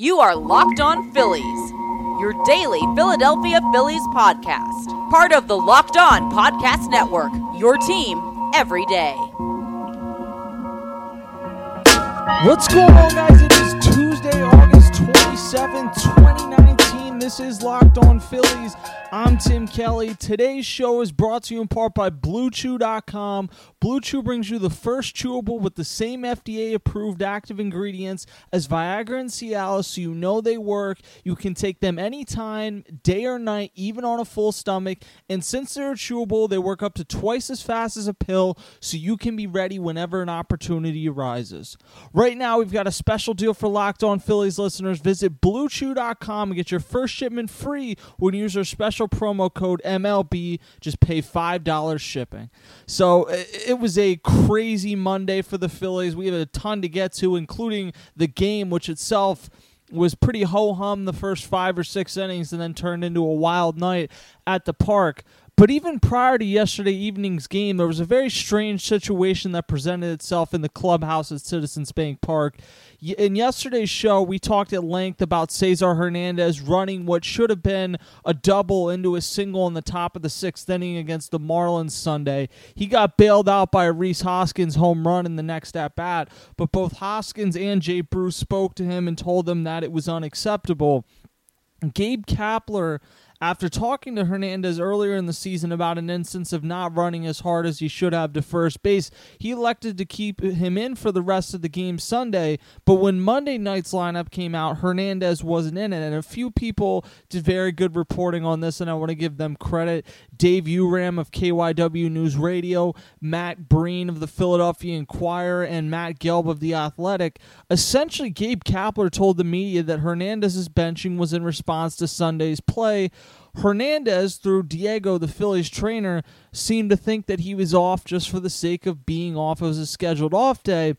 You are Locked On Phillies, your daily Philadelphia Phillies podcast. Part of the Locked On Podcast Network, your team every day. What's going on, guys? It is Tuesday, August 27, 2019. This is Locked On Phillies. I'm Tim Kelly. Today's show is brought to you in part by BlueChew.com. Blue Chew brings you the first chewable with the same FDA approved active ingredients as Viagra and Cialis, so you know they work. You can take them anytime, day or night, even on a full stomach. And since they're chewable, they work up to twice as fast as a pill, so you can be ready whenever an opportunity arises. Right now, we've got a special deal for Locked On Phillies listeners. Visit BlueChew.com and get your first shipment free when you use our special promo code MLB. Just pay $5 shipping. So it was a crazy Monday for the Phillies. We have a ton to get to, including the game, which itself was pretty ho hum the first five or six innings and then turned into a wild night at the park. But even prior to yesterday evening's game, there was a very strange situation that presented itself in the clubhouse at Citizens Bank Park. In yesterday's show, we talked at length about Cesar Hernandez running what should have been a double into a single in the top of the sixth inning against the Marlins Sunday. He got bailed out by Rhys Hoskins home run in the next at bat, but both Hoskins and Jay Bruce spoke to him and told him that it was unacceptable. Gabe Kapler after talking to Hernandez earlier in the season about an instance of not running as hard as he should have to first base, he elected to keep him in for the rest of the game Sunday. But when Monday night's lineup came out, Hernandez wasn't in it. And a few people did very good reporting on this, and I want to give them credit. Dave Uram of KYW News Radio, Matt Breen of the Philadelphia Inquirer, and Matt Gelb of The Athletic. Essentially, Gabe Kapler told the media that Hernandez's benching was in response to Sunday's play Hernandez, through Diego, the Phillies trainer, seemed to think that he was off just for the sake of being off. as a scheduled off day.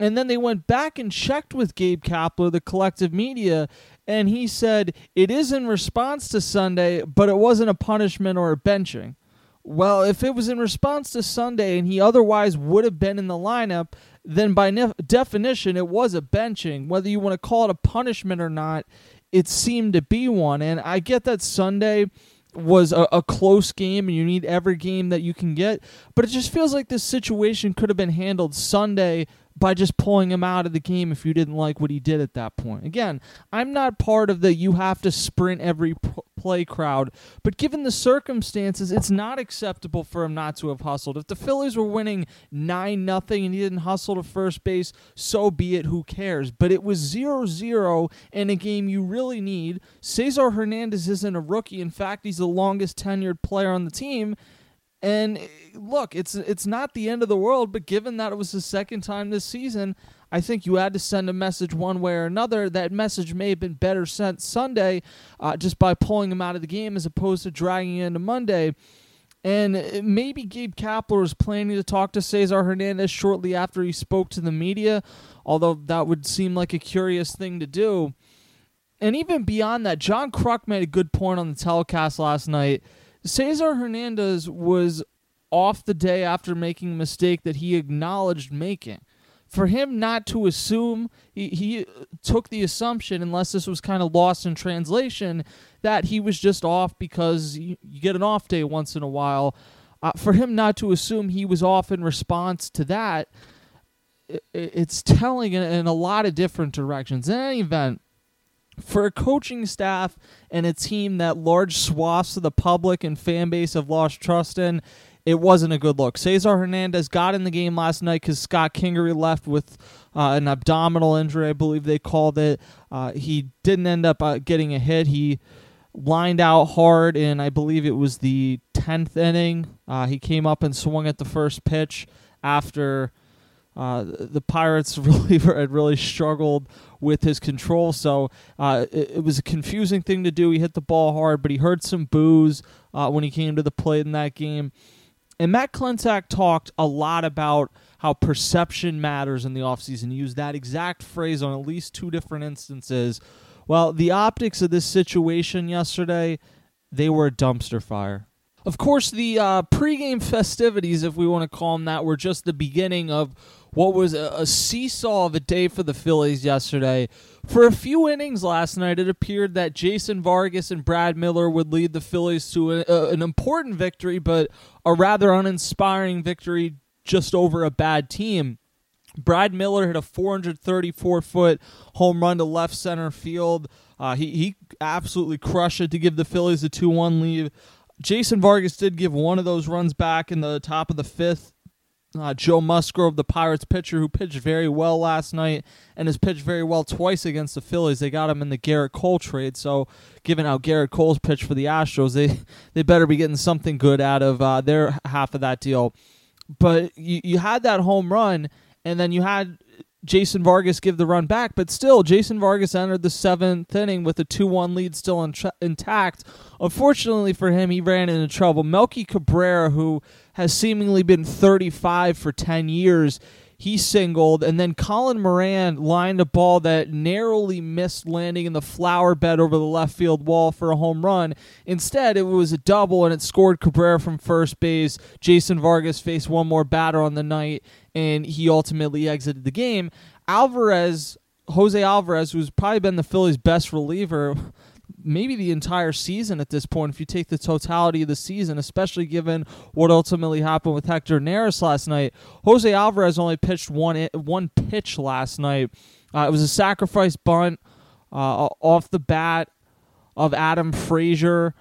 And then they went back and checked with Gabe Kapler, the collective media, and he said it is in response to Sunday, but it wasn't a punishment or a benching. Well, if it was in response to Sunday and he otherwise would have been in the lineup, then by definition it was a benching. Whether you want to call it a punishment or not, it seemed to be one. And I get that Sunday was a, a, close game and you need every game that you can get, but it just feels like this situation could have been handled Sunday by just pulling him out of the game if you didn't like what he did at that point. Again, I'm not part of the you have to sprint every play crowd, but given the circumstances, it's not acceptable for him not to have hustled. If the Phillies were winning 9 nothing and he didn't hustle to first base, so be it, who cares? But it was 0-0 in a game you really need. Cesar Hernandez isn't a rookie. In fact, he's the longest tenured player on the team and eh, look, it's it's not the end of the world, but given that it was the second time this season, I think you had to send a message one way or another. That message may have been better sent Sunday, uh, just by pulling him out of the game as opposed to dragging into Monday. And maybe Gabe Kapler was planning to talk to Cesar Hernandez shortly after he spoke to the media, although that would seem like a curious thing to do. And even beyond that, John Kruk made a good point on the telecast last night Cesar Hernandez was off the day after making a mistake that he acknowledged making. For him not to assume, he, he took the assumption, unless this was kind of lost in translation, that he was just off because you, you get an off day once in a while. Uh, for him not to assume he was off in response to that, it, it's telling in, in a lot of different directions. In any event, for a coaching staff and a team that large swaths of the public and fan base have lost trust in, it wasn't a good look. Cesar Hernandez got in the game last night because Scott Kingery left with uh, an abdominal injury, I believe they called it. Uh, he didn't end up uh, getting a hit. He lined out hard in, I believe it was the 10th inning. Uh, he came up and swung at the first pitch after uh, the Pirates really had really struggled with his control, so uh, it, it, was a confusing thing to do. He hit the ball hard, but he heard some boos when he came to the plate in that game. And Matt Klentak talked a lot about how perception matters in the offseason. He used that exact phrase on at least two different instances. Well, the optics of this situation yesterday, they were a dumpster fire. Of course, the uh, pregame festivities, if we want to call them that, were just the beginning of what was a, a, seesaw of a day for the Phillies yesterday. For a few innings last night, it appeared that Jason Vargas and Brad Miller would lead the Phillies to a, a, an important victory, but a rather uninspiring victory just over a bad team. Brad Miller hit a 434 foot home run to left center field. Uh, he, he absolutely crushed it to give the Phillies a 2 1 lead. Jason Vargas did give one of those runs back in the top of the fifth. Uh, Joe Musgrove, the Pirates pitcher, who pitched very well last night and has pitched very well twice against the Phillies. They got him in the Gerrit Cole trade, so given how Gerrit Cole's pitched for the Astros, they they better be getting something good out of uh, their half of that deal. But you you had that home run, and then you had Jason Vargas give the run back, but still, Jason Vargas entered the seventh inning with a 2 1 lead still in intact. Unfortunately for him, he ran into trouble. Melky Cabrera, who has seemingly been 35 for 10 years, he singled, and then Colin Moran lined a ball that narrowly missed landing in the flower bed over the left field wall for a home run. Instead, it was a double, and it scored Cabrera from first base. Jason Vargas faced one more batter on the night, and he ultimately exited the game. Alvarez, Jose Alvarez, who's probably been the Phillies' best reliever maybe the entire season at this point if you take the totality of the season, especially given what ultimately happened with Hector Neris last night. Jose Alvarez only pitched one one pitch last night. Uh, it was a sacrifice bunt uh, off the bat of Adam Frazier.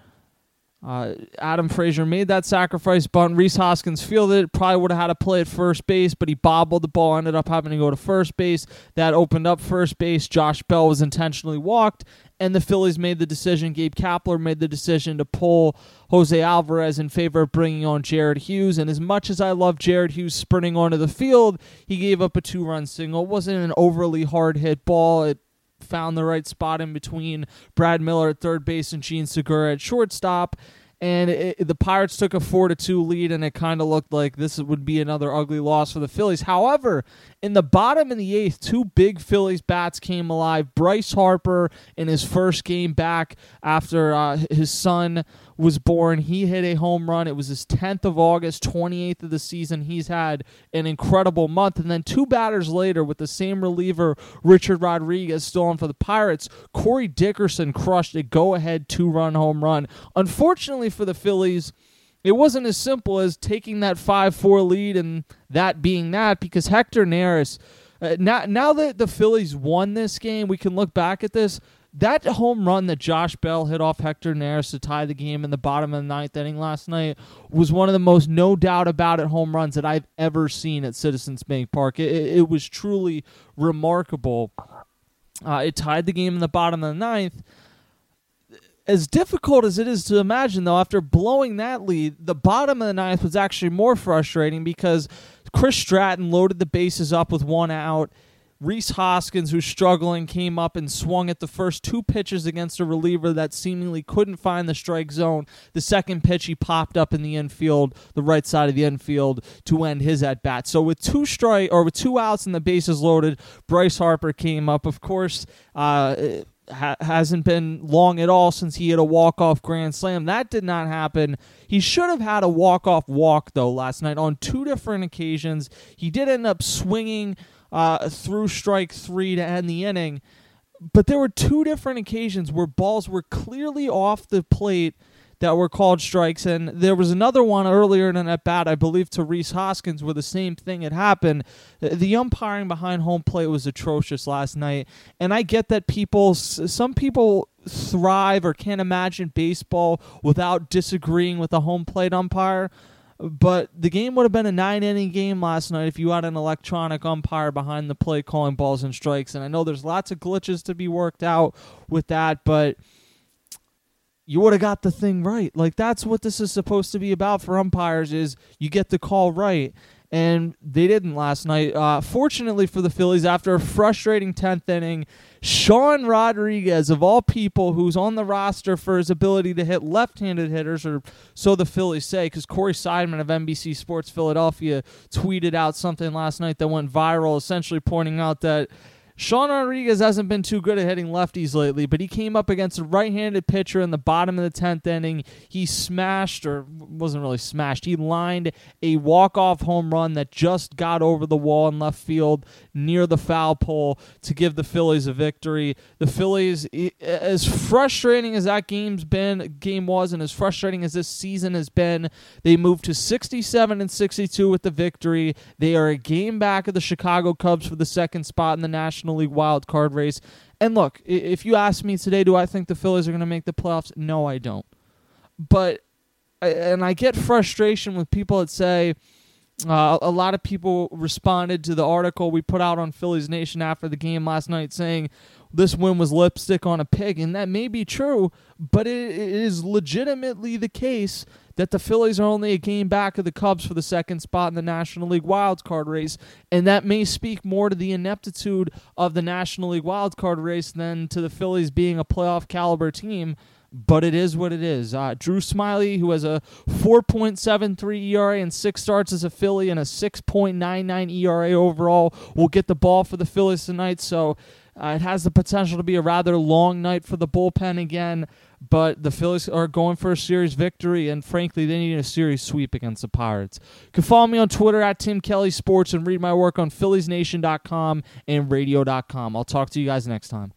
Uh, Adam Frazier made that sacrifice bunt. Rhys Hoskins fielded it. Probably would have had to play at first base, but he bobbled the ball, ended up having to go to first base. That opened up first base. Josh Bell was intentionally walked, and the Phillies made the decision. Gabe Kapler made the decision to pull Jose Alvarez in favor of bringing on Jared Hughes. And as much as I love Jared Hughes sprinting onto the field, he gave up a two run single. It wasn't an overly hard hit ball. It found the right spot in between Brad Miller at third base and Jean Segura at shortstop and it, the Pirates took a four to two lead, and it kind of looked like this would be another ugly loss for the Phillies. However, in the bottom of the eighth, two big Phillies bats came alive. Bryce Harper in his first game back after uh, his son was born. He hit a home run. It was his 10th of August, 28th of the season. He's had an incredible month. And then two batters later, with the same reliever, Richard Rodriguez, still on for the Pirates, Corey Dickerson crushed a go ahead two run home run. Unfortunately for the Phillies, it wasn't as simple as taking that 5 4 lead and that being that because Hector Neris. Uh, now, now that the Phillies won this game, we can look back at this. That home run that Josh Bell hit off Hector Neris to tie the game in the bottom of the ninth inning last night was one of the most no doubt about it home runs that I've ever seen at Citizens Bank Park. It, it was truly remarkable. Uh, it tied the game in the bottom of the ninth. As difficult as it is to imagine, though, after blowing that lead, the bottom of the ninth was actually more frustrating because Chris Stratton loaded the bases up with one out. Rhys Hoskins, who's struggling, came up and swung at the first two pitches against a reliever that seemingly couldn't find the strike zone. The second pitch, he popped up in the infield, the right side of the infield, to end his at bat. So with two strike or with two outs and the bases loaded, Bryce Harper came up. Of course, uh, ha- hasn't been long at all since he had a walk off grand slam. That did not happen. He should have had a walk off walk though last night on two different occasions. He did end up swinging uh, through strike three to end the inning. But there were two different occasions where balls were clearly off the plate that were called strikes, and there was another one earlier in an at bat, I believe, to Rhys Hoskins, where the same thing had happened. The umpiring behind home plate was atrocious last night, and I get that people, some people thrive or can't imagine baseball without disagreeing with a home plate umpire. But the game would have been a nine inning game last night if you had an electronic umpire behind the plate calling balls and strikes. And I know there's lots of glitches to be worked out with that, but you would have got the thing right. Like that's what this is supposed to be about for umpires is you get the call right and they didn't last night. Uh, fortunately for the Phillies, after a frustrating 10th inning, Sean Rodriguez, of all people, who's on the roster for his ability to hit left handed hitters, or so the Phillies say, because Corey Seidman of NBC Sports Philadelphia tweeted out something last night that went viral, essentially pointing out that Sean Rodriguez hasn't been too good at hitting lefties lately, but he came up against a right-handed pitcher in the bottom of the tenth inning. He smashed, or wasn't really smashed. He lined a walk-off home run that just got over the wall in left field near the foul pole to give the Phillies a victory. The Phillies, as frustrating as that game's been, game was, and as frustrating as this season has been, they moved to 67 and 62 with the victory. They are a game back of the Chicago Cubs for the second spot in the National National League wild card race. And look, if you ask me today, do I think the Phillies are going to make the playoffs? No, I don't. But and I get frustration with people that say uh, a lot of people responded to the article we put out on Phillies Nation after the game last night saying this win was lipstick on a pig, and that may be true, but it, is legitimately the case that the Phillies are only a game back of the Cubs for the second spot in the National League wildcard race, and that may speak more to the ineptitude of the National League wildcard race than to the Phillies being a playoff caliber team. But it is what it is. Uh, Drew Smyly, who has a 4.73 ERA and six starts as a Philly and a 6.99 ERA overall, will get the ball for the Phillies tonight. So uh, it has the potential to be a rather long night for the bullpen again but the Phillies are going for a series victory, and frankly, they need a series sweep against the Pirates. You can follow me on Twitter at Tim Kelly Sports and read my work on PhilliesNation.com and Radio.com. I'll talk to you guys next time.